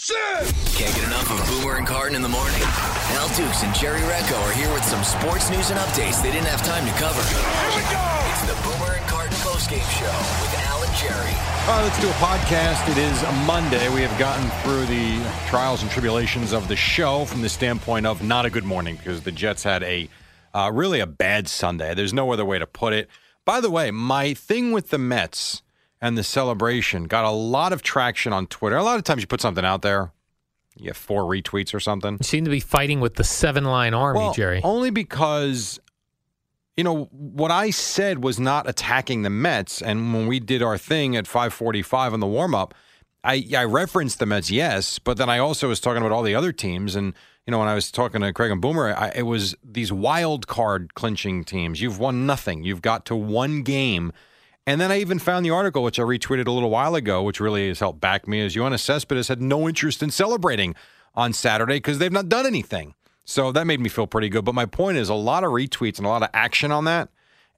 Can't get enough of Boomer and Carton in the morning. Al Dukes and Jerry Recco are here with some sports news and updates they didn't have time to cover. Here we go! It's the Boomer and Carton postgame show with Al and Jerry. All right, let's do a podcast. It is a Monday. We have gotten through the trials and tribulations of the show from the standpoint of not a good morning because the Jets had a uh, really a bad Sunday. There's no other way to put it. By the way, my thing with the Mets and the celebration got a lot of traction on Twitter. A lot of times you put something out there, you get four retweets or something. You seem to be fighting with the seven line army, Well, Jerry. Only because, you know, what I said was not attacking the Mets. And when we did our thing at 545 on the warm up, I, I referenced the Mets, yes, but then I also was talking about all the other teams. And, you know, when I was talking to Craig and Boomer, I, it was these wild card clinching teams. You've won nothing. You've got to one game. And then I even found the article, which I retweeted a little while ago, which really has helped back me, is Yoenis Cespedes had no interest in celebrating on Saturday because they've not done anything. So that made me feel pretty good. But my point is a lot of retweets and a lot of action on that.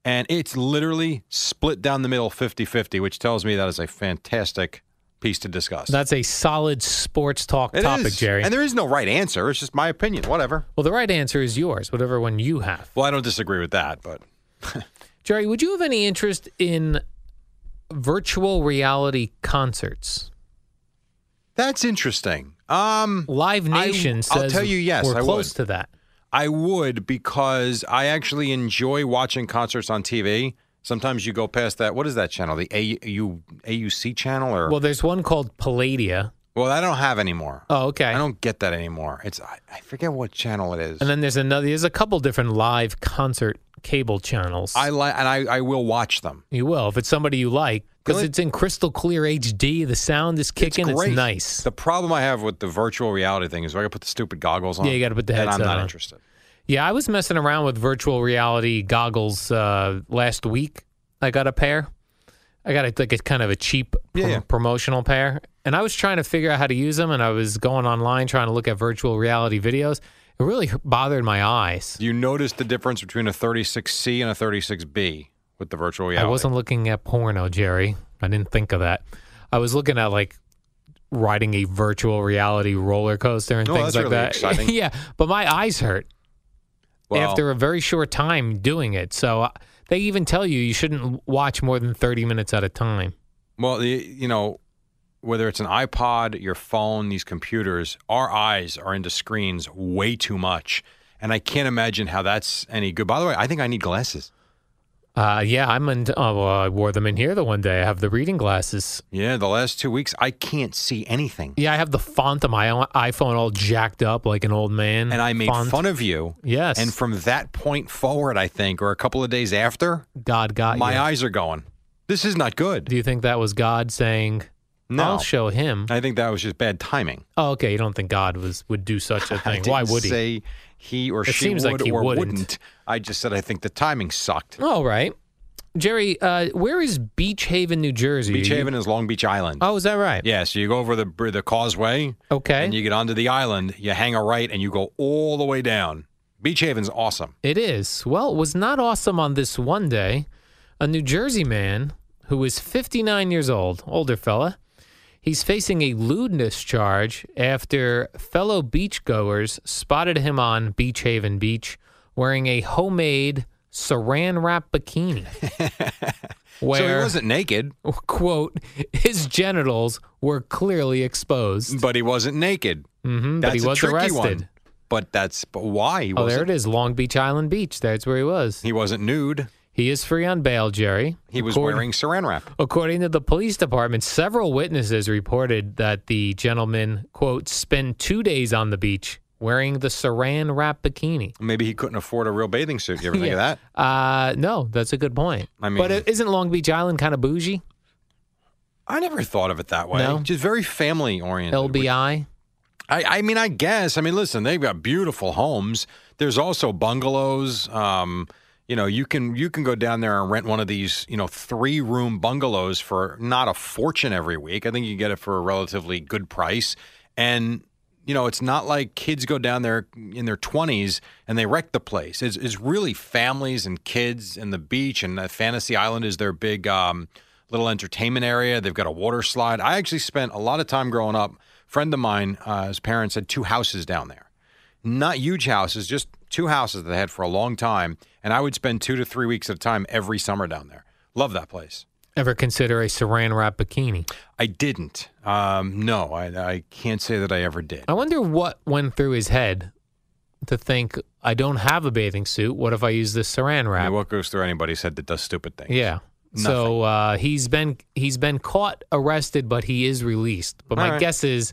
And it's literally split down the middle 50 50, which tells me that is a fantastic piece to discuss. That's a solid sports talk It topic, is. Jerry. And there is no right answer. It's just my opinion. Whatever. well, the right answer is yours, whatever one you have. Well, I don't disagree with that, but Jerry, would you have any interest in virtual reality concerts? that's interesting. Um, Live I- Nation I'll says tell you yes, we're I close would. to that. I would because I actually enjoy watching concerts on TV. Sometimes you go past that. What is that channel? The AU, AUC channel, or Well, there's one called Palladia. Well, I don't have anymore. Oh, okay. I don't get that anymore. It's I, I forget what channel it is. and then there's another. There's a couple different live concert cable channels. I like and I, I will watch them. you will if it's somebody you like because it's in crystal clear HD. The sound is kicking. it's great. nice. The problem I have with the virtual reality thing is I got to put the stupid goggles on. Yeah, you gotta put the and I'm not on. interested. Yeah, I was messing around with virtual reality goggles uh, last week. I got a pair. I got a, like a kind of a cheap Yeah, prom- yeah. promotional pair, and I was trying to figure out how to use them. And I was going online trying to look at virtual reality videos. It really bothered my eyes. You noticed the difference between a 36C and a 36B with the virtual reality? I wasn't looking at porno, Jerry. I didn't think of that. I was looking at like riding a virtual reality roller coaster and Oh, things like really that. exciting. yeah, but my eyes hurt. Well, after a very short time doing it. So uh, they even tell you you shouldn't watch more than 30 minutes at a time. Well, the, you know, whether it's an iPod, your phone, these computers, our eyes are into screens way too much. And I can't imagine how that's any good. By the way, I think I need glasses. Uh, yeah, I'm in. Oh, well, I wore them in here the one day. I have the reading glasses. Yeah, the last two weeks, I can't see anything. Yeah, I have the font on my iPhone all jacked up like an old man. And I made font. fun of you. Yes. And from that point forward, I think, or a couple of days after, God got my you. eyes are going. This is not good. Do you think that was God saying, No. I'll show him? I think that was just bad timing. Oh, okay. You don't think God was would do such a I thing? didn't Why would he? say he or It she seems like he or wouldn't. wouldn't. I just said I think the timing sucked. All right. Jerry, uh, where is Beach Haven, New Jersey? Beach You- Haven is Long Beach Island. Oh, is that right? Yeah, so you go over the br- the causeway Okay. and you get onto the island. You hang a right and you go all the way down. Beach Haven's awesome. It is. Well, it was not awesome on this one day. A New Jersey man who is 59 years old, older fella, he's facing a lewdness charge after fellow beachgoers spotted him on Beach Haven Beach wearing a homemade saran wrap bikini. where, so he wasn't naked, quote, his genitals were clearly exposed. but he wasn't naked. hmm That's but he a was tricky arrested. one. But that's but why he Oh, wasn't. there it is, Long Beach Island Beach. That's where he was. He wasn't nude. He is free on bail, Jerry. He was According- wearing saran wrap. According to the police department, several witnesses reported that the gentleman, quote, spent two days on the beach wearing the saran wrap bikini. Maybe he couldn't afford a real bathing suit. You ever think of that? Uh, no, that's a good point. I but mean- it- isn't Long Beach Island kind of bougie? I never thought of it that way. No? Just very family oriented. LBI? I, I mean, I guess. I mean, listen, they've got beautiful homes. There's also bungalows. Um, you know, you can you can go down there and rent one of these, you know, three room bungalows for not a fortune every week. I think you get it for a relatively good price. And you know, it's not like kids go down there in their 20s and they wreck the place. It's, it's really families and kids and the beach and uh, Fantasy Island is their big um, little entertainment area. They've got a water slide. I actually spent a lot of time growing up. friend of mine, uh, his parents had two houses down there. Not huge houses, just two houses that they had for a long time. And I would spend two to three weeks at a time every summer down there. Love that place. Ever consider a saran wrap bikini? I didn't. Um, no, I, I can't say that I ever did. I wonder what went through his head to think, I don't have a bathing suit. What if I use this saran I wrap? mean, what goes through anybody's head that does stupid things? Yeah. So uh, he's been he's been caught, arrested, but he is released. But All my right. guess is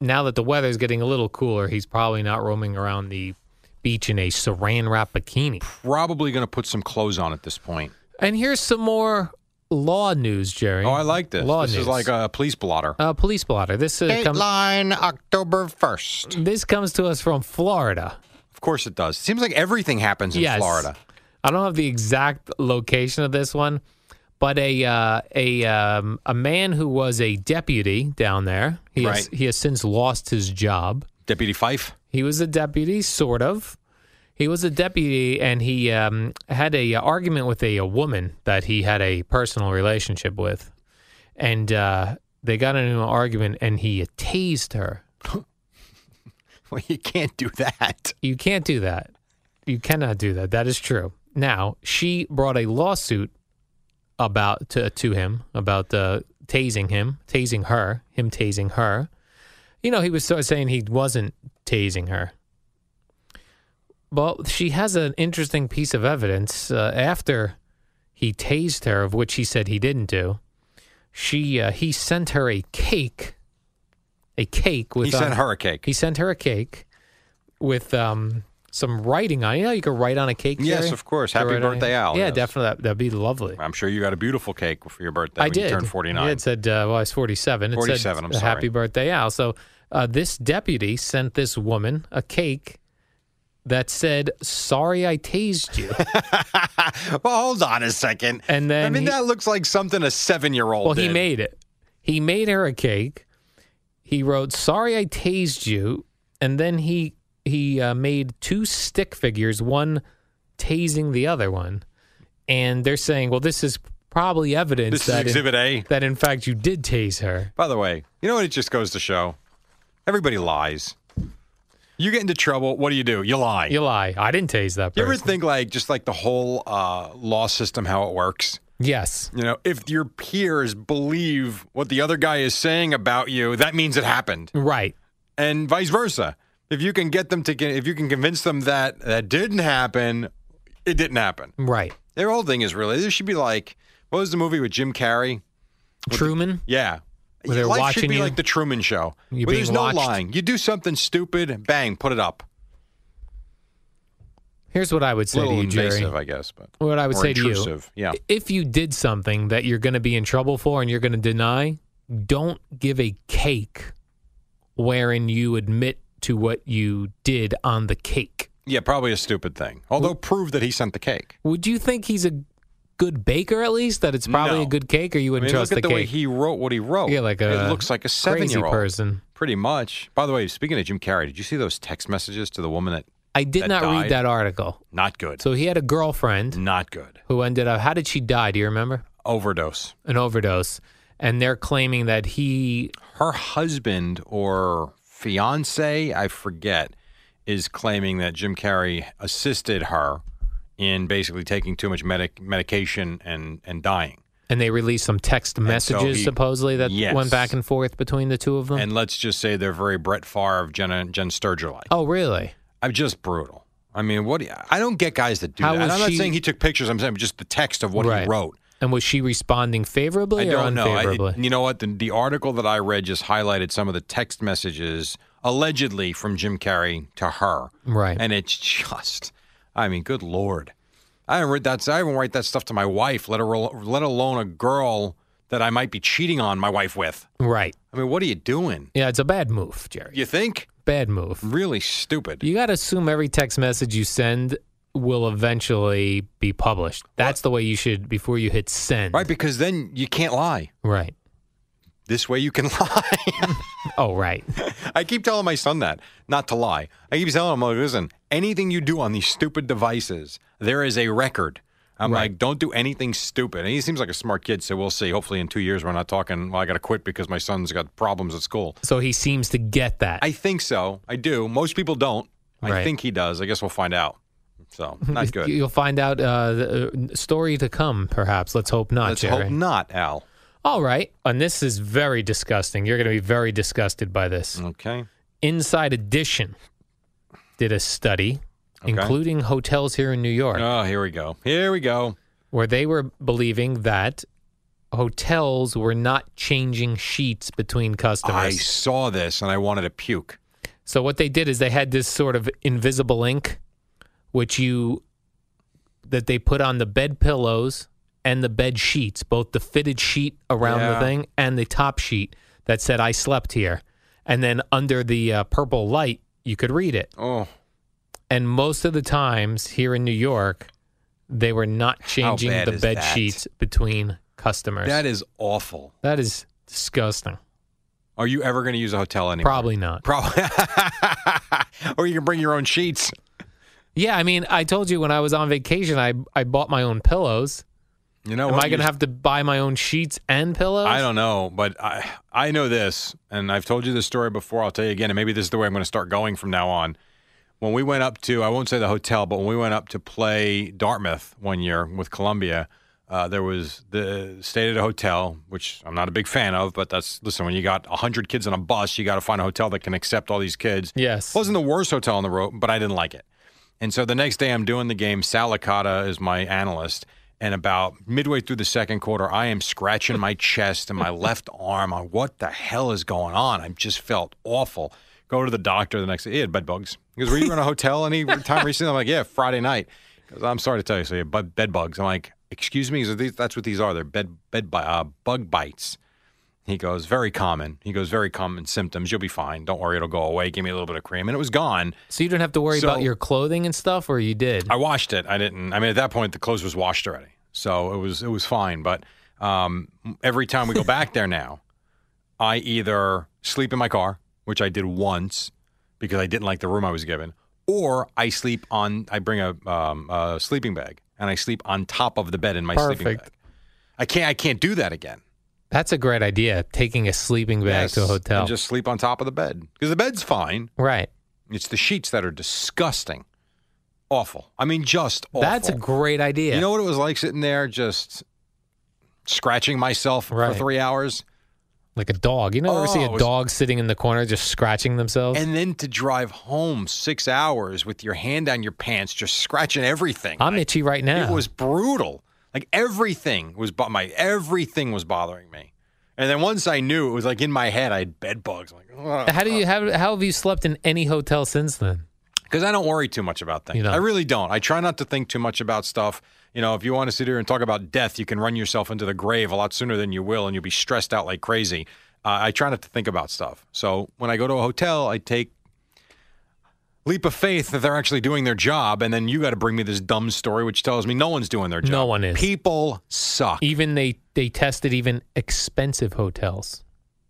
now that the weather's getting a little cooler, he's probably not roaming around the beach in a saran wrap bikini. Probably going to put some clothes on at this point. And here's some more law news, Jerry. Oh, I like this. Law this news. is like a police blotter. A police blotter. This uh, com- Dateline October 1st. this comes to us from Florida. Of course it does. Seems like everything happens in Yes. Florida. I don't have the exact location of this one, but a uh, a um, a man who was a deputy down there. He has, he has since lost his job. Deputy Fife. He was a deputy, sort of. He was a deputy, and he um, had a argument with a, a woman that he had a personal relationship with, and uh, they got into an argument, and he tased her. Well, you can't do that. You can't do that. You cannot do that. That is true. Now she brought a lawsuit about to to him about uh, tasing him, tasing her, him tasing her. You know, he was sort of saying he wasn't tasing her. Well, she has an interesting piece of evidence uh, after he tased her, of which he said he didn't do. She uh, he sent her a cake, a cake with He sent uh, her a cake. he sent her a cake with um, some writing on it. You know, you could write on a cake. Yes, Jerry? of course. Happy birthday? Al, Yeah, yes. definitely. That, that'd be lovely. I'm sure you got a beautiful cake for your birthday I when did. you turned 49. Yeah, it said, uh, well, I was 47. It 47, said, I'm uh, Happy birthday, Al. So uh, this deputy sent this woman a cake that said, sorry I tased you. well, hold on a second. And then I mean, he- that looks like something a seven year old well, he made it. He made her a cake. He wrote, sorry I tased you. And then he he uh, made two stick figures, one tasing the other one. And they're saying, well, this is probably evidence This is that, in, Exhibit A. that in fact you did tase her. By the way, you know what it just goes to show? Everybody lies. You get into trouble, what do you do? You lie. You lie. I didn't tase that Person. you ever think like just like the whole uh, law system, how it works? yes. You know, if your peers believe what the other guy is saying about you, that means it happened, Right. and vice versa. If you can get them to, if you can convince them that that didn't happen, it didn't happen. Right. Their whole thing is really this should be like what was the movie with Jim Carrey? Truman. Yeah. Where they're Life watching should be you? like the Truman Show. You're where there's no lying. You do something stupid, bang, put it up. Here's what I would say to you, Jerry. invasive, I guess, but What I would say to you. Yeah. If you did something that you're going to be in trouble for and you're going to deny, don't give a cake wherein you admit to what you did on the cake. Yeah, probably a stupid thing. Although prove that he sent the cake. Would you think he's a good baker at least? That it's probably No. a good cake, or you I wouldn't mean, trust look at the the way he wrote what he wrote. Yeah, like a it looks like a seven-year-old person. Pretty much. By the way, speaking of Jim Carrey, did you see those text messages to the woman that I did that not died? read that article. not good, So he had a girlfriend not good, who ended up. How did she die? Do you remember? overdose. An overdose, and they're claiming that he Her husband or fiance, I forget, is claiming that Jim Carrey assisted her in basically taking too much medic- medication and and dying. and they released some text so messages he- supposedly that Yes. went back and forth between the two of them. And let's just say they're very Brett Favre, Jen, Jenn Sterger like. oh, really? I'm just brutal. I mean, what? do you- I don't get guys that do How that. I'm not saying he took pictures. I'm saying just the text of what Right. he wrote. And was she responding favorably I or don't know. I- unfavorably? you know what? The, the article that I read just highlighted some of the text messages allegedly from Jim Carrey to her. Right. And it's just, I mean, good lord. I haven't read that. I even write that stuff to my wife. Let her, let alone a girl that I might be cheating on my wife with. right. I mean, what are you doing? Yeah, it's a bad move, Jerry. You think? Bad move. Really stupid. You got to assume every text message you send will eventually be published. That's the way you should before you hit send. Right? Because then you can't lie. Right. This way you can lie. Oh, right. I keep telling my son that, not to lie. I keep telling him, like, listen, anything you do on these stupid devices, there is a record. I'm Right. like, don't do anything stupid. And he seems like a smart kid, so we'll see. Hopefully, in two years, we're not talking, well, I got to quit because my son's got problems at school. So he seems to get that. I think so. I do. Most people don't. I think he does. I guess we'll find out. So, not good. You'll find out uh, the uh, story to come, perhaps. Let's hope not, Let's Jerry. hope not, Al. All right. And this is very disgusting. You're going to be very disgusted by this. Okay. Inside Edition did a study, Okay. including hotels here in New York, Oh, here we go. Here we go. where they were believing that hotels were not changing sheets between customers. I saw this and I wanted to puke. So what they did is they had this sort of invisible ink, which you that they put on the bed pillows and the bed sheets, both the fitted sheet around Yeah. the thing and the top sheet that said "I slept here," and then under the uh, purple light you could read it. Oh, And most of the times here in New York, they were not changing the bed that? sheets between customers. that is awful. that is disgusting. Are you ever going to use a hotel anymore? Probably not. Probably. or you can bring your own sheets. Yeah, I mean, I told you when I was on vacation, I I bought my own pillows. You know Am? I going to have to buy my own sheets and pillows? I don't know, but I I know this, and I've told you this story before. I'll tell you again, and maybe this is the way I'm going to start going from now on. When we went up to, I won't say the hotel, but when we went up to play Dartmouth one year with Columbia, uh, there was the stayed at a hotel, which I'm not a big fan of, but that's listen. When you got hundred kids on a bus, you got to find a hotel that can accept all these kids. Yes. it wasn't the worst hotel on the road, but I didn't like it. And so the next day, I'm doing the game. Sal Licata is my analyst. And about midway through the second quarter, I am scratching my chest and my left arm on what the hell is going on. I just felt awful. Go to the doctor the next day. He had bed bugs. He goes, Were you in a hotel any time recently? I'm like, Yeah, Friday night. Goes, I'm sorry to tell you. So you have bed bed bugs. I'm like, Excuse me? He goes, "These- That's what these are. They're bed, bed uh, bug bites. He goes, Very common. He goes, Very common symptoms. You'll be fine. Don't worry. It'll go away. Give me a little bit of cream. And it was gone. So you don't have to worry So- about your clothing and stuff, or you did? I washed it. I didn't. I mean, at that point, the clothes was washed already, so it was it was fine. But um, every time we go back there now, I either sleep in my car, which I did once because I didn't like the room I was given, or I sleep on. I bring a, um, a sleeping bag and I sleep on top of the bed in my sleeping bag. I can't. I can't do that again. That's a great idea. Taking a sleeping bag to a hotel. and just sleep on top of the bed because the bed's fine. right. It's the sheets that are disgusting, awful. I mean, just awful. That's a great idea. You know what it was like sitting there just scratching myself Right. for three hours? like a dog. You know, ever see Oh, a was- dog sitting in the corner just scratching themselves? And then to drive home six hours with your hand down your pants, just scratching everything. I'm itchy right now. It was brutal. Like everything was, bo- my everything was bothering me. And then once I knew, it was like in my head, I had bed bugs. Like, How do you have? How have you slept in any hotel since then? because I don't worry too much about things. You don't? I really don't. I try not to think too much about stuff. You know, if you want to sit here and talk about death, you can run yourself into the grave a lot sooner than you will, and you'll be stressed out like crazy. Uh, I try not to think about stuff. So when I go to a hotel, I take leap of faith that they're actually doing their job, and then you got to bring me this dumb story which tells me no one's doing their job. No one is. People suck. Even they they tested even expensive hotels.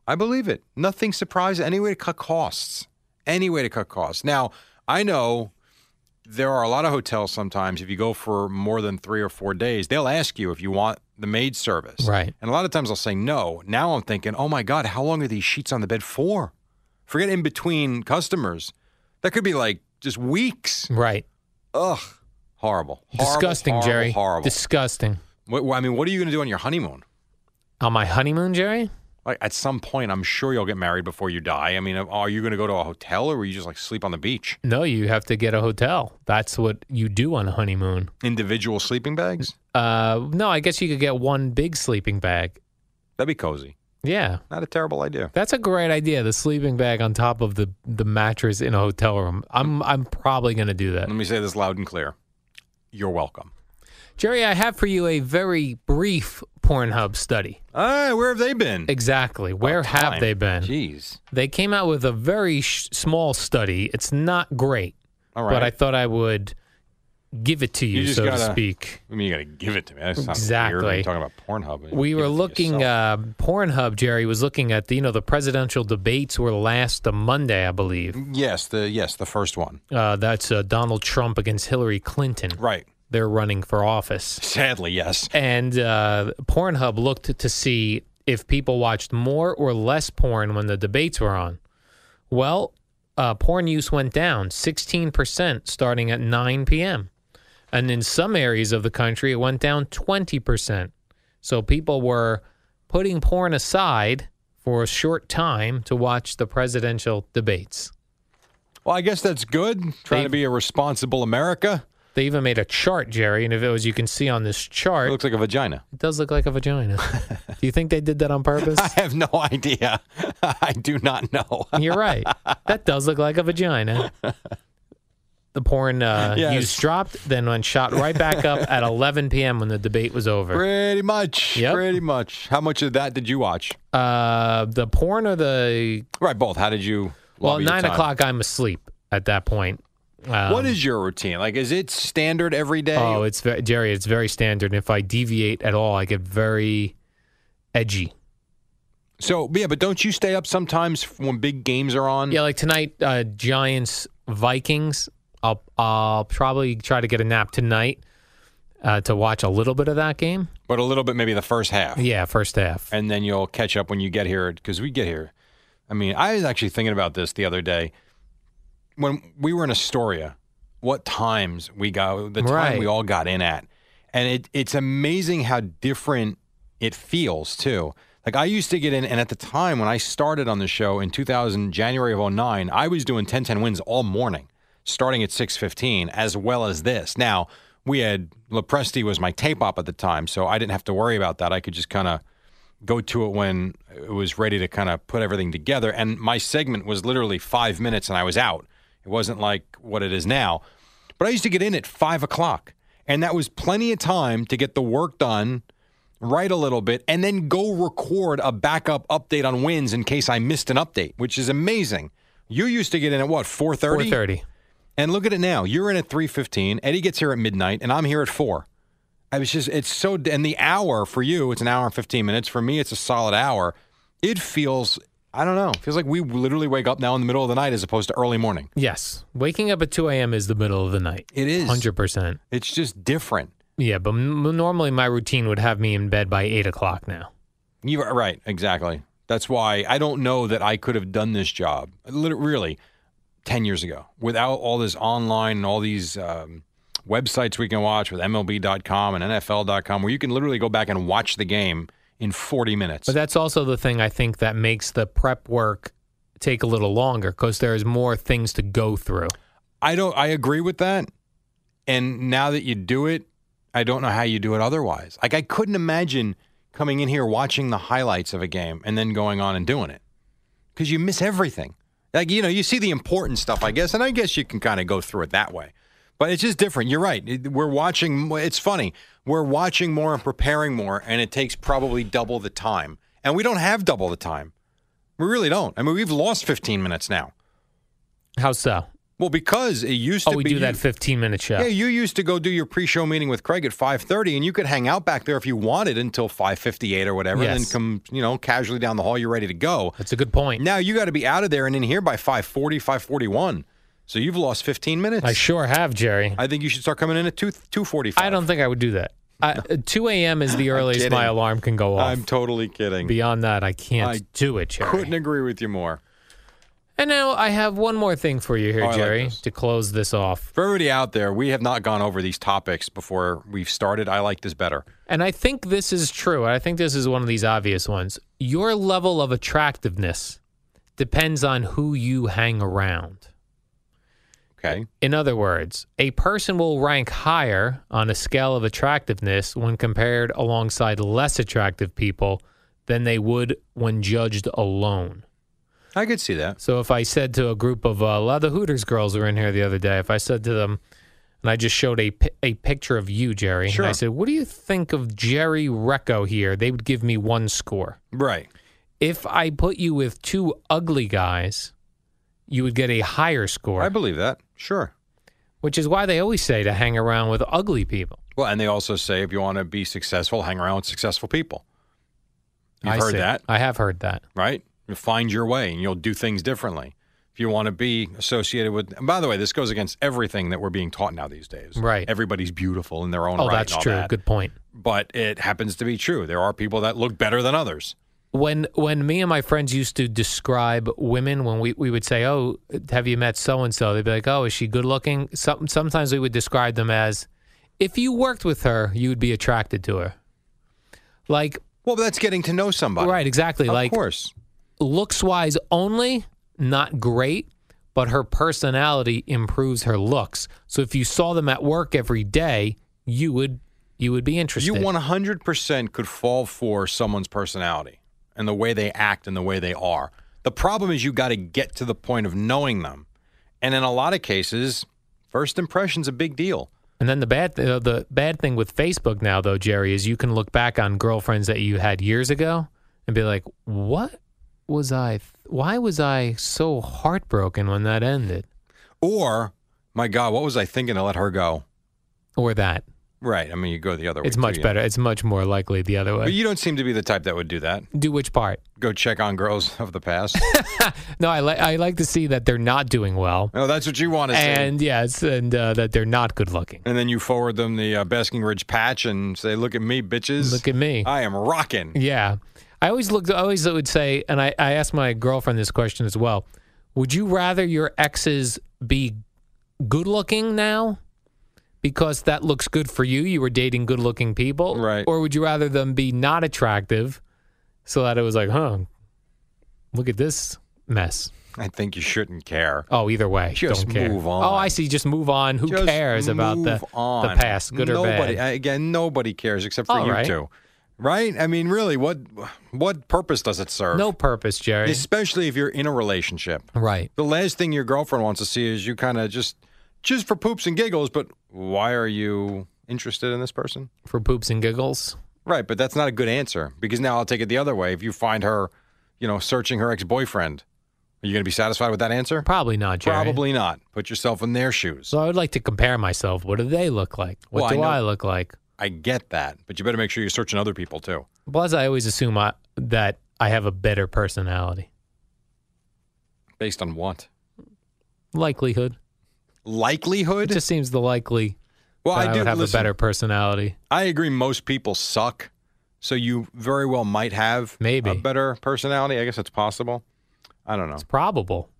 I believe it. Nothing surprising. Any way to cut costs. Any way to cut costs. Now, I know there are a lot of hotels sometimes, if you go for more than three or four days, they'll ask you if you want the maid service. Right. And a lot of times I'll say no. Now I'm thinking, oh my God, how long are these sheets on the bed for? Forget in between customers. That could be like just weeks. Right. Ugh. Horrible. Horrible, Disgusting, horrible, Jerry. Horrible. Disgusting. What, I mean, what are you going to do on your honeymoon? On my honeymoon, Jerry, Like at some point, I'm sure you'll get married before you die. I mean, are you going to go to a hotel or will you just like sleep on the beach? No, you have to get a hotel. That's what you do on a honeymoon. Individual sleeping bags? Uh, no, I guess you could get one big sleeping bag. That'd be cozy. Yeah, Not a terrible idea. that's a great idea. The sleeping bag on top of the the mattress in a hotel room. I'm I'm probably going to do that. Let me say this loud and clear. You're welcome. Jerry, I have for you a very brief Pornhub study. Right, where have they been? Exactly. Where About have time. they been? Jeez. They came out with a very sh- small study. It's not great, All right. but I thought I would give it to you, You so to gotta- speak. I mean, you got to give it to me. That sounds Exactly. Weird. You're talking about Pornhub. We were looking. Uh, Pornhub, Jerry was looking at the you know the presidential debates were last uh, Monday, I believe. yes, the yes, the first one. Uh, that's uh, Donald Trump against Hillary Clinton. Right. They're running for office, Sadly, yes. and uh, Pornhub looked to see if people watched more or less porn when the debates were on. Well, uh, porn use went down 16% starting at 9 p.m. And in some areas of the country, it went down 20%. So people were putting porn aside for a short time to watch the presidential debates. Well, I guess that's good. Trying They- to be a responsible America. They even made a chart, Jerry, and if it was, you can see on this chart, It looks like a vagina. it does look like a vagina. Do you think they did that on purpose? I have no idea. I do not know. You're right. That does look like a vagina. The porn uh, Yes. use dropped, then went shot right back up at 11 p.m. when the debate was over. Pretty much. Yep. Pretty much. How much of that did you watch? Uh, the porn or the Right, both. How did you? well, nine o'clock. I'm asleep at that point. Um, what is your routine? Like, is it standard every day? Oh, it's ve- Jerry. It's very standard. And if I deviate at all, I get very edgy. so yeah, but don't you stay up sometimes when big games are on? Yeah, like tonight, uh, Giants Vikings. I'll I'll probably try to get a nap tonight uh, to watch a little bit of that game. But a little bit, maybe the first half. Yeah, first half. and then you'll catch up when you get here because we get here. I mean, I was actually thinking about this the other day when we were in Astoria. What times we got the time Right. we all got in at, and it it's amazing how different it feels too. Like I used to get in, and at the time when I started on the show in 2000, January of 09, I was doing 10-10 wins all morning, starting at 6:15, as well as this. Now we had Lepresti was my tape op at the time, so I didn't have to worry about that. I could just kind of go to it when it was ready to kind of put everything together. And my segment was literally five minutes and I was out. It wasn't like what it is now. But I used to get in at five o'clock, and that was plenty of time to get the work done, write a little bit, and then go record a backup update on wins in case I missed an update, which is amazing. You used to get in at what, 4.30? Four thirty. And look at it now. You're in at 3:15. Eddie gets here at midnight, and I'm here at four. I was just, it's so, and the hour for you, it's an hour and 15 minutes. For me, it's a solid hour. It feels, I don't know, it feels like we literally wake up now in the middle of the night as opposed to early morning. Yes, waking up at two a.m. is the middle of the night. It is. Hundred percent. It's just different. Yeah, but m- normally my routine would have me in bed by eight o'clock now. You're right, exactly. That's why I don't know that I could have done this job, lit- really, 10 years ago without all this online and all these um, websites we can watch with MLB.com and NFL.com where you can literally go back and watch the game in 40 minutes. But that's also the thing I think that makes the prep work take a little longer because there's more things to go through. I don't. I agree with that. And now that you do it, I don't know how you do it otherwise. Like I couldn't imagine coming in here watching the highlights of a game and then going on and doing it because you miss everything. Like you know, you see the important stuff, I guess, and I guess you can kind of go through it that way. But it's just different. You're right. We're watching. It's funny. We're watching more and preparing more, and it takes probably double the time. And we don't have double the time. We really don't. I mean, we've lost 15 minutes now. How so? Well, because it used to Oh, we be do you- that 15 minute show. yeah, you used to go do your pre-show meeting with Craig at 5:30 and you could hang out back there if you wanted until 5:58 or whatever and then come, you know, casually down the hall you're ready to go. That's a good point. Now you got to be out of there and in here by 5:40, 5:41. So you've lost 15 minutes. I sure have, Jerry. I think you should start coming in at 2 2:45. I don't think I would do that. I, uh 2 a.m. is the earliest my alarm can go off. I'm totally kidding. Beyond that, I can't I do it, Jerry. Couldn't agree with you more. And now I have one more thing for you here, Oh, I like Jerry, this. to close this off. For everybody out there, we have not gone over these topics before we've started. I like this better. And I think this is true. I think this is one of these obvious ones. your level of attractiveness depends on who you hang around. Okay. In other words, a person will rank higher on a scale of attractiveness when compared alongside less attractive people than they would when judged alone. I could see that. So if I said to a group of uh, a lot of the Hooters girls were in here the other day, if I said to them, and I just showed a a picture of you, Jerry, Sure. and I said, "What do you think of Jerry Recco here?" They would give me one score. Right. If I put you with two ugly guys, you would get a higher score. I believe that. Sure. which is why they always say to hang around with ugly people. Well, and they also say if you want to be successful, hang around with successful people. You've I heard see. that, I have heard that. right? You find your way and you'll do things differently. If you want to be associated with, and by the way, this goes against everything that we're being taught now these days. Right. Everybody's beautiful in their own Oh, right. that's true. that. Good point. But it happens to be true. There are people that look better than others. When when me and my friends used to describe women, when we, we would say, "Oh, have you met so and so?" They'd be like, "Oh, is she good looking?" Some, sometimes we would describe them as, "If you worked with her, you would be attracted to her." Like Well, that's getting to know somebody. right, exactly. Of like course. Looks wise only, not great, but her personality improves her looks. So if you saw them at work every day, you would you would be interested. You 100% could fall for someone's personality and the way they act and the way they are. The problem is you got to get to the point of knowing them. And in a lot of cases, first impression's a big deal. And then the bad uh, the bad thing with Facebook now though, Jerry, is you can look back on girlfriends that you had years ago and be like, "What was I? Why was I so heartbroken when that ended?" Or, my God, what was I thinking to let her go? Or that. Right. I mean, you go the other way. It's too, much you better. know. It's much more likely the other way. But you don't seem to be the type that would do that. Do which part? Go check on girls of the past. No, I like I like to see that they're not doing well, oh, that's what you want to see. and yes, and uh, that they're not good looking. And then you forward them the uh, Basking Ridge patch and say, "Look at me, bitches! Look at me. I am rocking." Yeah. I always looked, I always would say, and I, I asked my girlfriend this question as well. Would you rather your exes be good looking now because that looks good for you? You were dating good looking people. Right. Or would you rather them be not attractive so that it was like, huh, look at this mess? I think you shouldn't care. Oh, either way. Just don't care. move on. Oh, I see. Just move on. Who Just cares about the, move on. the past, good nobody, or bad? Again, nobody cares except for All you right. two, right? I mean, really, what what purpose does it serve? no purpose, Jerry. especially if you're in a relationship. right. The last thing your girlfriend wants to see is you kind of just just for poops and giggles. But why are you interested in this person? For poops and giggles. Right, but that's not a good answer because now I'll take it the other way. If you find her, you know, searching her ex boyfriend, are you going to be satisfied with that answer? Probably not, Jerry. Probably not. Put yourself in their shoes. So I would like to compare myself. What do they look like? What Well, I do know- I, look like? I get that, but you better make sure you're searching other people too. Plus, I always assume I, that I have a better personality. Based on what? Likelihood. Likelihood? It just seems the likely well, I, I do have listen, a better personality. I agree. Most people suck, so you very well might have Maybe. a better personality. I guess it's possible. I don't know. It's probable.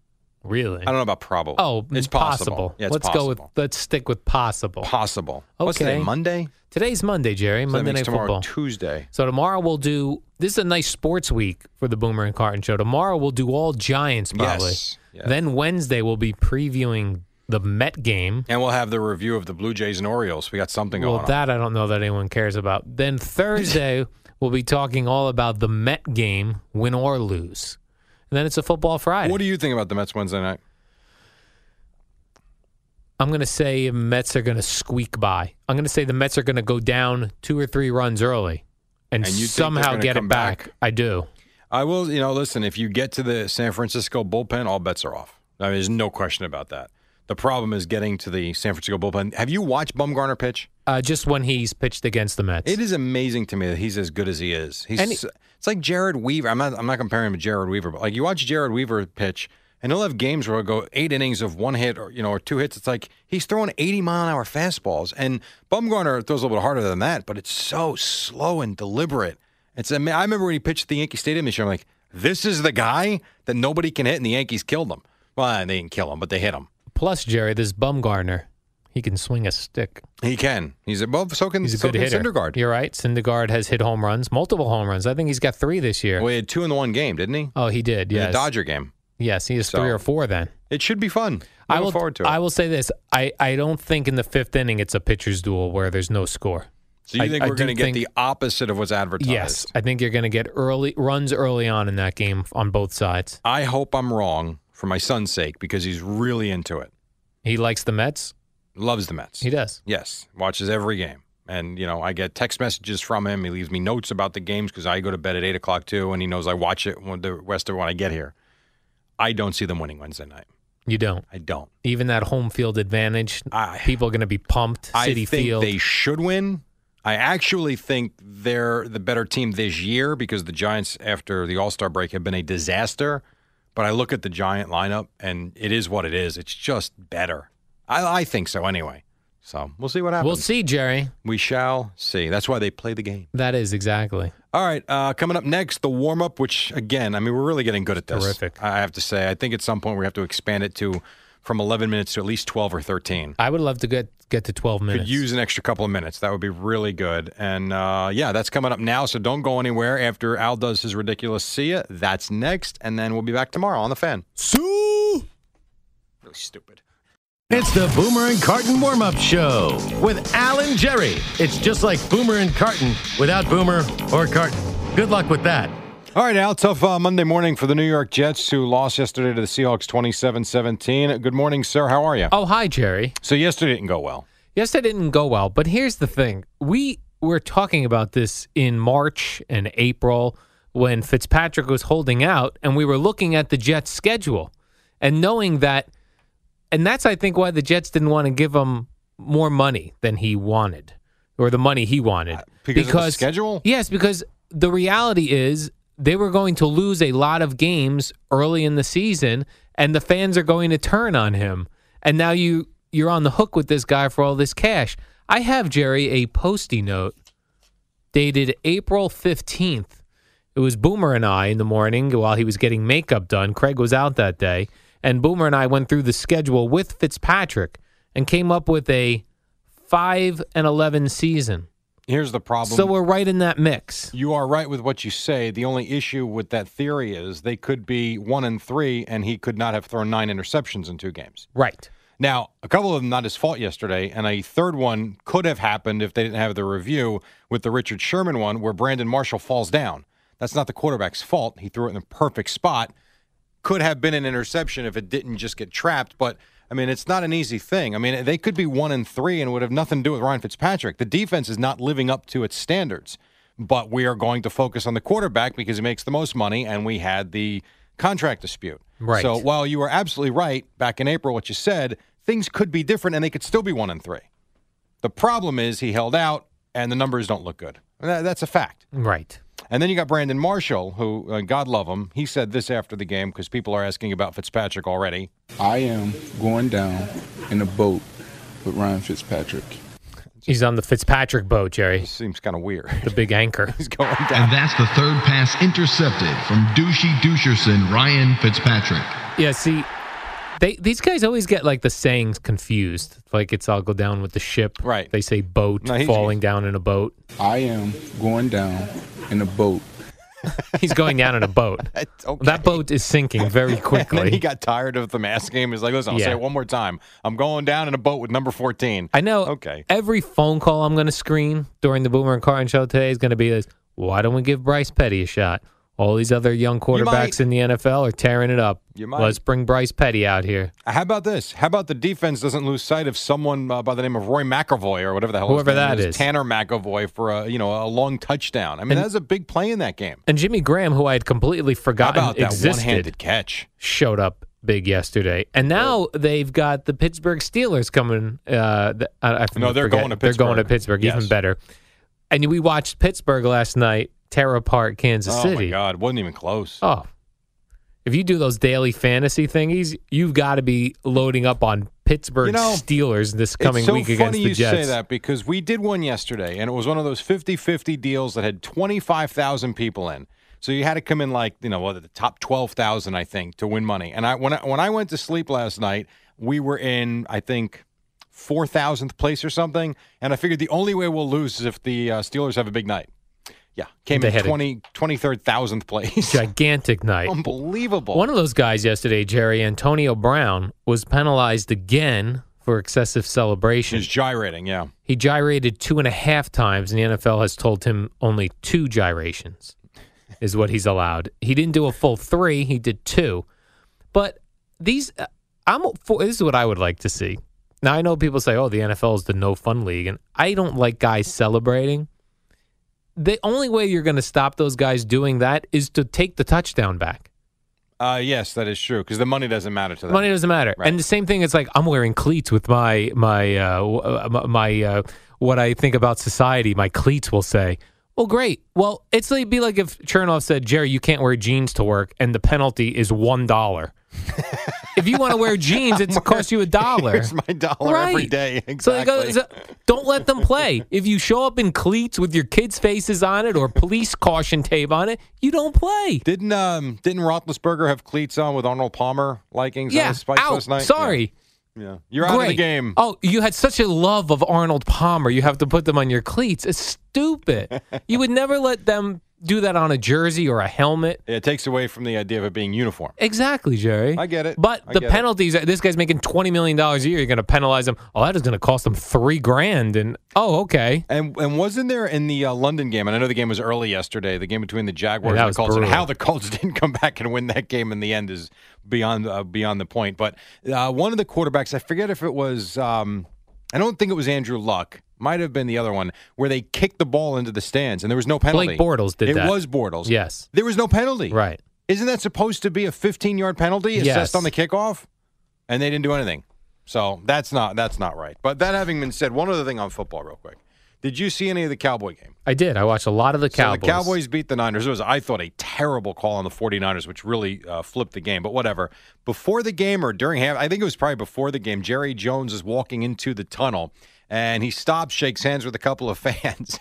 Really? I don't know about probable. Oh, it's mm, possible. possible. Yeah, it's let's possible. go with let's stick with possible. possible. What's today? Okay. Monday. Today's Monday, Jerry. So Monday Night tomorrow Football. Tuesday. So tomorrow we'll do. This is a nice sports week for the Boomer and Carton show. Tomorrow we'll do all Giants probably. Yes. Yeah. Then Wednesday we'll be previewing the Met game. And we'll have the review of the Blue Jays and Orioles. We got something going Well, on. that I don't know that anyone cares about. Then Thursday, we'll be talking all about the Met game, win or lose. Then it's a football Friday. What do you think about the Mets Wednesday night? I'm going to say Mets are going to squeak by. I'm going to say the Mets are going to go down two or three runs early and, And somehow get it back. back? I do. I will, you know, listen, if you get to the San Francisco bullpen, all bets are off. I mean, there's no question about that. The problem is getting to the San Francisco bullpen. Have you watched Bumgarner pitch? Uh, just when he's pitched against the Mets. It is amazing to me that he's as good as he is. He's he- it's like Jered Weaver. I'm not I'm not comparing him to Jered Weaver, but like you watch Jered Weaver pitch, and he'll have games where he'll go eight innings of one hit or you know or two hits. It's like he's throwing 80 mile an hour fastballs, and Bumgarner throws a little bit harder than that, but it's so slow and deliberate. It's I I remember when he pitched at the Yankee Stadium this year. I'm like, this is the guy that nobody can hit, and the Yankees killed him. Well, they didn't kill him, but they hit him. Plus, Jerry, this Bumgarner, He can swing a stick. He can. He's a above. So can He's a so good hitter. Syndergaard. You're right. Syndergaard has hit home runs, multiple home runs. I think he's got three this year. Well, he had two in the one game, didn't he? Oh, he did. Yes. Dodger game. Yes, he has So- three or four then. It should be fun. I Looking will forward to it. I will say this. I, I don't think in the fifth inning it's a pitcher's duel where there's no score. so you I- think we're going to get think- the opposite of what's advertised? Yes, I think you're going to get early runs early on in that game on both sides. I hope I'm wrong for my son's sake because he's really into it. He likes the Mets. Loves the Mets. He does. Yes, watches every game. And, you know, I get text messages from him. He leaves me notes about the games because I go to bed at 8 o'clock too, and he knows I watch it when the rest of when I get here. I don't see them winning Wednesday night. You don't. I don't. Even that home field advantage, I- people are going to be pumped. I think Field. they should win. I actually think they're the better team this year because the Giants, after the All Star break, have been a disaster. But I look at the Giant lineup, and it is what it is. It's just better. I, I think so anyway. So we'll see what happens. we'll see, Jerry. We shall see. That's why they play the game. That is exactly. All right, uh, coming up next, the warm up, which again, I mean, we're really getting good at this. Terrific. I have to say. I think at some point we have to expand it to from 11 minutes to at least 12 or 13. I would love to get get to 12 minutes. Could use an extra couple of minutes. That would be really good. And uh, yeah, that's coming up now. So don't go anywhere after Al does his ridiculous see ya. That's next. And then we'll be back tomorrow on the fan. Sue! Really stupid. It's the Boomer and Carton warm up show with Al and Jerry. It's just like Boomer and Carton without Boomer or Carton. Good luck with that. All right, Al, tough uh, Monday morning for the New York Jets who lost yesterday to the Seahawks 27 17. Good morning, sir. How are you? Oh, hi, Jerry. So yesterday didn't go well. Yes, that didn't go well, but here's the thing: we were talking about this in March and April when Fitzpatrick was holding out, and we were looking at the Jets' schedule and knowing that, and that's I think why the Jets didn't want to give him more money than he wanted, or the money he wanted because of the schedule? Yes, because the reality is they were going to lose a lot of games early in the season, and the fans are going to turn on him. And now you you're on the hook with this guy for all this cash. I have Jerry a Post-it note dated April fifteenth. It was Boomer and I in the morning while he was getting makeup done. Craig was out that day, and Boomer and I went through the schedule with Fitzpatrick and came up with a five and eleven season. Here's the problem. So we're right in that mix. You are right with what you say. The only issue with that theory is they could be one and three, and he could not have thrown nine interceptions in two games. Right. Now, a couple of them not his fault yesterday, and a third one could have happened if they didn't have the review with the Richard Sherman one where Brandon Marshall falls down. That's not the quarterback's fault. He threw it in the perfect spot. Could have been an interception if it didn't just get trapped, but I mean, it's not an easy thing. I mean, they could be one and three and would have nothing to do with Ryan Fitzpatrick. The defense is not living up to its standards, but we are going to focus on the quarterback because he makes the most money, and we had the contract dispute. Right. So while you were absolutely right back in April, what you said, things could be different and they could still be one and three. The problem is he held out and the numbers don't look good. That's a fact. Right. And then you got Brandon Marshall, who, uh, God love him, he said this after the game because people are asking about Fitzpatrick already. I am going down in a boat with Ryan Fitzpatrick. He's on the Fitzpatrick boat, Jerry. Seems kind of weird. The big anchor. He's going down. And that's the third pass intercepted from douchey doucherson Ryan Fitzpatrick. Yeah, see, they these guys always get like the sayings confused. Like it's I'll go down with the ship. Right. They say boat, No, he's- falling down in a boat. I am going down in a boat He's going down in a boat. That's okay. That boat is sinking very And then quickly. he got tired of the mask game. He's like, listen, I'll Yeah. say it one more time. I'm going down in a boat with number 14. I know. Okay. Every phone call I'm going to screen during the Boomer and Carton show today is going to be this. Why don't we give Bryce Petty a shot? All these other young quarterbacks might. in the NFL are tearing it up. Let's bring Bryce Petty out here. How about this? How about the defense doesn't lose sight of someone uh, by the name of Roy McAvoy or whatever the hell Whoever that is, is. Tanner McEvoy for a you know a long touchdown. I mean, And- that was a big play in that game. And Jimmy Graham, who I had completely How forgotten about that existed, one-handed catch? showed up big yesterday. And now they've got the Pittsburgh Steelers coming. Uh, I, I No, they're forget. going to Pittsburgh. They're going to Pittsburgh. Pittsburgh. Even better. And we watched Pittsburgh last night tear apart Kansas oh City. Oh my God, wasn't even close. Oh, if you do those daily fantasy thingies, you've got to be loading up on Pittsburgh You know, Steelers this coming so week against the Jets. Funny you say that because we did one yesterday, and it was one of those 50-50 deals that had twenty five thousand people in. So you had to come in like you know what the top twelve thousand, I think, to win money. And I when I when I went to sleep last night, we were in I think four thousandth place or something. And I figured the only way we'll lose is if the uh, Steelers have a big night. Yeah, came They in had 20, 23rd thousandth place. Gigantic night. Unbelievable. One of those guys yesterday, Jerry Antonio Brown, was penalized again for excessive celebration. He's gyrating. Yeah. He gyrated two and a half times, and the NFL has told him only two gyrations is what he's allowed. He didn't do a full three; he did two. But these, uh, I'm for. This is what I would like to see. Now I know people say, "Oh, the NFL is the no fun league," and I don't like guys celebrating. The only way you're going to stop those guys doing that is to take the touchdown back. Uh, yes, that is true because the money doesn't matter to them. Money doesn't matter. Right. And the same thing. It's like I'm wearing cleats with my my uh, uh, my- my uh, what I think about society. My cleats will say, "Well, great. Well, it's like be like if Chernoff said, Jerry, you can't wear jeans to work, and the penalty is one dollar. if you want to wear jeans, it's cost you a dollar. Here's my dollar every Right. day. So they go, so don't let them play. If you show up in cleats with your kids' faces on it or police caution tape on it, you don't play. Didn't um didn't Roethlisberger have cleats on with Arnold Palmer likings on Yeah, his spikes out. last night? Sorry. Yeah. yeah. You're out of the game. Oh, you had such a love of Arnold Palmer. You have to put them on your cleats. It's stupid. you would never let them do that on a jersey or a helmet. It takes away from the idea of it being uniform. Exactly, Jerry. I get it. But I the get it. penalties, this guy's making $20 million a year. You're going to penalize him. Oh, that is going to cost him three grand. And, oh, okay. And and wasn't there in the uh, London game? And I know the game was early yesterday. The game between the Jaguars Yeah, that and was the Colts, and brutal. how the Colts didn't come back and win that game in the end is beyond uh, beyond the point. But uh, one of the quarterbacks, I forget if it was, um, I don't think it was Andrew Luck. Might have been the other one where they kicked the ball into the stands and there was no penalty. Blake Bortles did it that. was Bortles. Yes. There was no penalty. Right. Isn't that supposed to be a 15 yard penalty assessed Yes. on the kickoff? And they didn't do anything. So that's not that's not right. But that having been said, one other thing on football, real quick. Did you see any of the Cowboy game? I did. I watched a lot of the Cowboys. So the Cowboys beat the Niners. It was, I thought, a terrible call on the 49ers, which really uh, flipped the game. But whatever. Before the game or during half, I think it was probably before the game, Jerry Jones is walking into the tunnel and he stops, shakes hands with a couple of fans,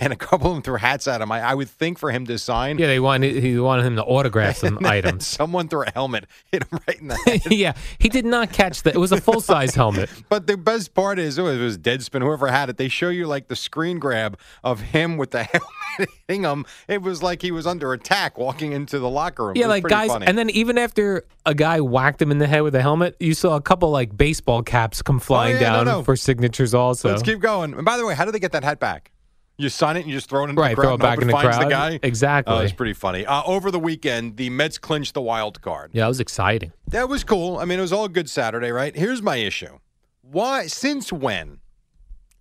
and a couple of them threw hats at him. I, I would think for him to sign. Yeah, they wanted, he wanted him to autograph some items. Someone threw a helmet, hit him right in the head. yeah, he did not catch that. It was a full size helmet. But the best part is, oh, it was Deadspin, whoever had it. They show you like the screen grab of him with the helmet hitting him. It was like he was under attack walking into the locker room. Yeah, like guys, funny. and then even after a guy whacked him in the head with a helmet, you saw a couple like baseball caps come flying Oh, yeah, down no. for signatures. Also, Let's keep going. And by the way, how do they get that hat back? You sign it and you just throw it into Right, the crowd. throw it back in the finds crowd. The guy. Exactly. Oh, it's pretty funny. Uh, over the weekend, the Mets clinched the wild card. yeah, it was exciting. That was cool. I mean, it was all a good Saturday, right? Here's my issue. Why, since when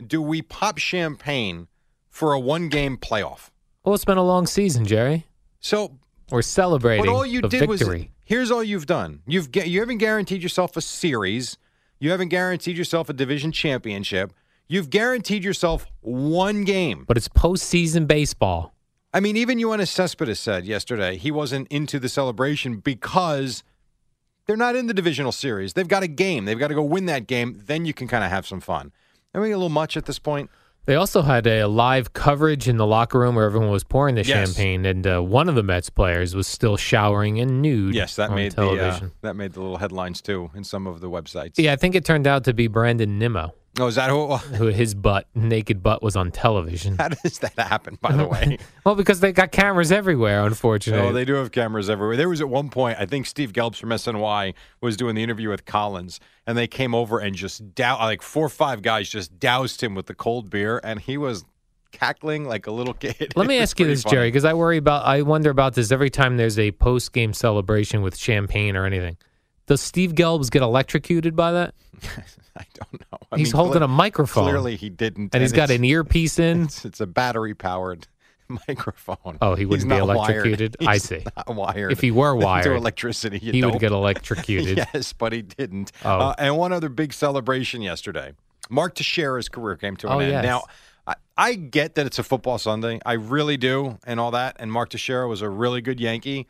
do we pop champagne for a one game playoff? Well, it's been a long season, Jerry. So, We're celebrating but all you the did victory. was here's all you've done. You've you haven't guaranteed yourself a series. You haven't guaranteed yourself a division championship. You've guaranteed yourself one game. but it's postseason baseball. I mean, even Yoenis Cespedes said yesterday he wasn't into the celebration because they're not in the divisional series. They've got a game. They've got to go win that game. Then you can kind of have some fun. I mean, a little much at this point? They also had a live coverage in the locker room where everyone was pouring the Yes. champagne, and uh, one of the Mets players was still showering and nude. Yes, that on made television. the uh, that made the little headlines too in some of the websites. yeah, I think it turned out to be Brandon Nimmo, Oh, is that who? It was? who his butt, naked butt, was on television. How does that happen? By the way. well, because they got cameras everywhere, unfortunately. Oh, they do have cameras everywhere. There was at one point, I think Steve Gelbs from SNY was doing the interview with Collins, and they came over and just dow like four or five guys just doused him with the cold beer, and he was cackling like a little kid. Let me ask you this, funny. Jerry, because I worry about, I wonder about this every time there's a post game celebration with champagne or anything. Does Steve Gelbs get electrocuted by that? I don't know. I He's mean, holding cle- a microphone. Clearly, he didn't, and he's got an earpiece in. It's, it's a battery powered microphone. Oh, he wouldn't He's be electrocuted? I see. Not wired. If he were to wired, electricity, you he would don't. get electrocuted. yes, but he didn't. Oh. Uh, and one other big celebration yesterday. Mark Teixeira's career came to an Oh, end. yes. Now, I, I get that it's a football Sunday. I really do, and all that. And Mark Teixeira was a really good Yankee.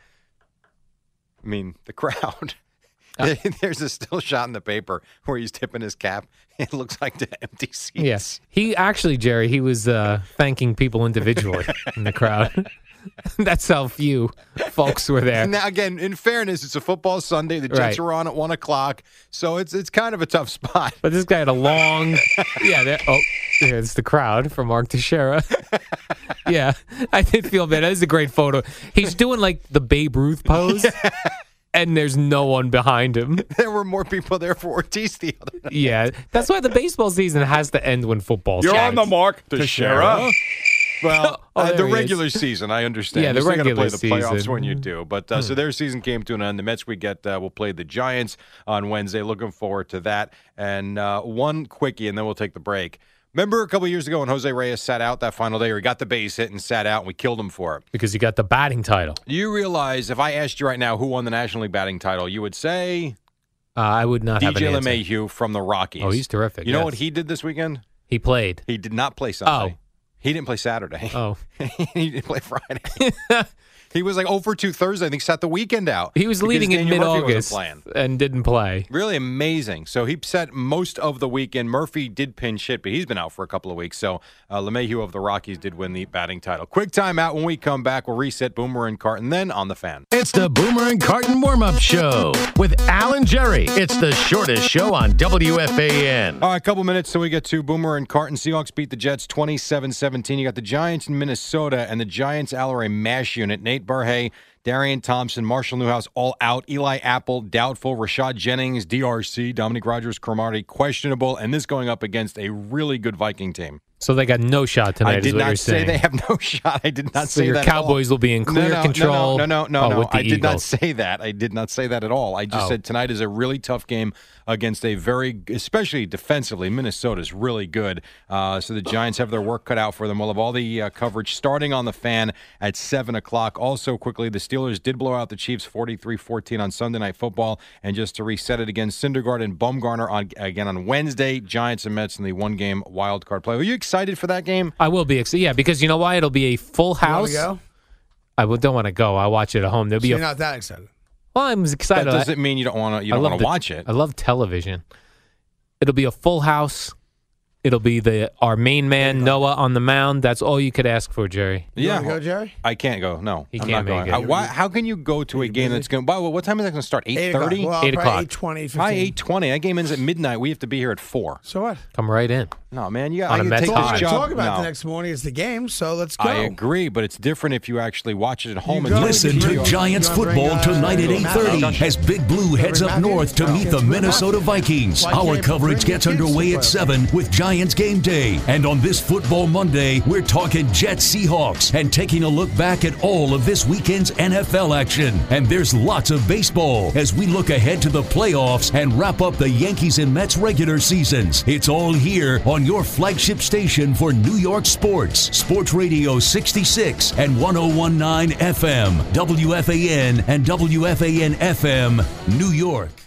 I mean, the crowd. Uh, There's a still shot in the paper where he's tipping his cap. It looks like the empty seats. Yes. He actually, Jerry, he was uh, thanking people individually in the crowd. That's how few folks were there. Now, again, in fairness, it's a football Sunday. The Jets Right. are on at one o'clock, so it's it's kind of a tough spot. But this guy had a long, yeah. There, oh, there's the crowd for Mark Teixeira. yeah, I did feel bad. That is a great photo. He's doing like the Babe Ruth pose, and there's no one behind him. There were more people there for Ortiz the other night. Yeah, that's why the baseball season has to end when football. starts. You're on the mark, Teixeira. Well, Oh, uh, the he is. regular season, I understand. Yeah, the You still gotta regular play the playoffs season. when you do. But uh, so their season came to an end. The Mets we get uh, will play the Giants on Wednesday. Looking forward to that. And uh, one quickie, and then we'll take the break. Remember a couple years ago when Jose Reyes sat out that final day, or he got the base hit and sat out, and we killed him for it. because he got the batting title. Do you realize if I asked you right now who won the National League batting title, you would say Uh, I would not DJ. LeMahieu from the Rockies. Oh, he's terrific. You know what he did this weekend? he played. He did not play Sunday. Oh. He didn't play Saturday. Oh, he didn't play Friday. he was like over 2 Thursday. I think sat the weekend out. he was leading in Murphy mid-August and didn't play. Really amazing. So he set most of the weekend. Murphy did pinch hit, but he's been out for a couple of weeks. So uh, LeMahieu of the Rockies did win the batting title. Quick timeout. When we come back, we'll reset Boomer and Carton, then on the fan. It's the Boomer and Carton warm up show with Al and Jerry. It's the shortest show on WFAN. All right, a couple minutes till we get to Boomer and Carton. Seahawks beat the Jets 27 17. You got the Giants in Minnesota and the Giants Allery mash unit. Nate Berhe, Darian Thompson, Marshall Newhouse all out. Eli Apple doubtful. Rashad Jennings, DRC, Dominique Rodgers, Cromartie questionable. And this going up against a really good Viking team. So they got no shot tonight. I did not say saying. they have no shot. I did not So say your that. at all. Cowboys will be in clear no, no, control. No, no, no, Oh, no. the I did not say that. I did not say that at all. I just Oh. said tonight is a really tough game against a very, especially defensively. Minnesota's really good. Uh, so the Giants have their work cut out for them. We'll have all the uh, coverage starting on the fan at 7 o'clock. Also, quickly, the Steelers did blow out the Chiefs 43 14 on Sunday Night Football. And just to reset it again, Syndergaard and Bumgarner on, again on Wednesday. Giants and Mets in the one game wild card play. Are you excited for that game? I will be. excited. Yeah, because you know why? It'll be a full You house. go? I will- don't want to go. I'll watch it at home. There'll So be you're a. not that excited. well, I'm excited. That doesn't mean you don't want to. You don't want to watch it. I love television. It'll be a full house. It'll be the our main man Noah on the mound. That's all you could ask for, Jerry. You yeah, go, Jerry? I can't go. No, He I'm can't not make going. it. How, why, how can you go to a game that's going? Well, what time is that going to start? Eight o'clock. thirty. Well, Eight o'clock. 8:20, Hi, eight twenty. That game ends at midnight. We have to be here at four. So what? Come right in. No, man, you got On I a can Mets take high. this job. talk about no. the next morning is the game, so let's go. I agree, but it's different if you actually watch it at home. And Listen to bring- Giants you wanna bring, football uh, tonight at 8:30 as Big Blue heads up north to meet the Minnesota Vikings. Our coverage gets underway at 7 with Giants Game Day. And on this Football Monday, we're talking Jets Seahawks and taking a look back at all of this weekend's NFL action. And there's lots of baseball as we look ahead to the playoffs and wrap up the Yankees and Mets regular seasons. It's all here on your flagship station for New York sports, Sports Radio 66 and 1019 FM, WFAN and WFAN FM, New York.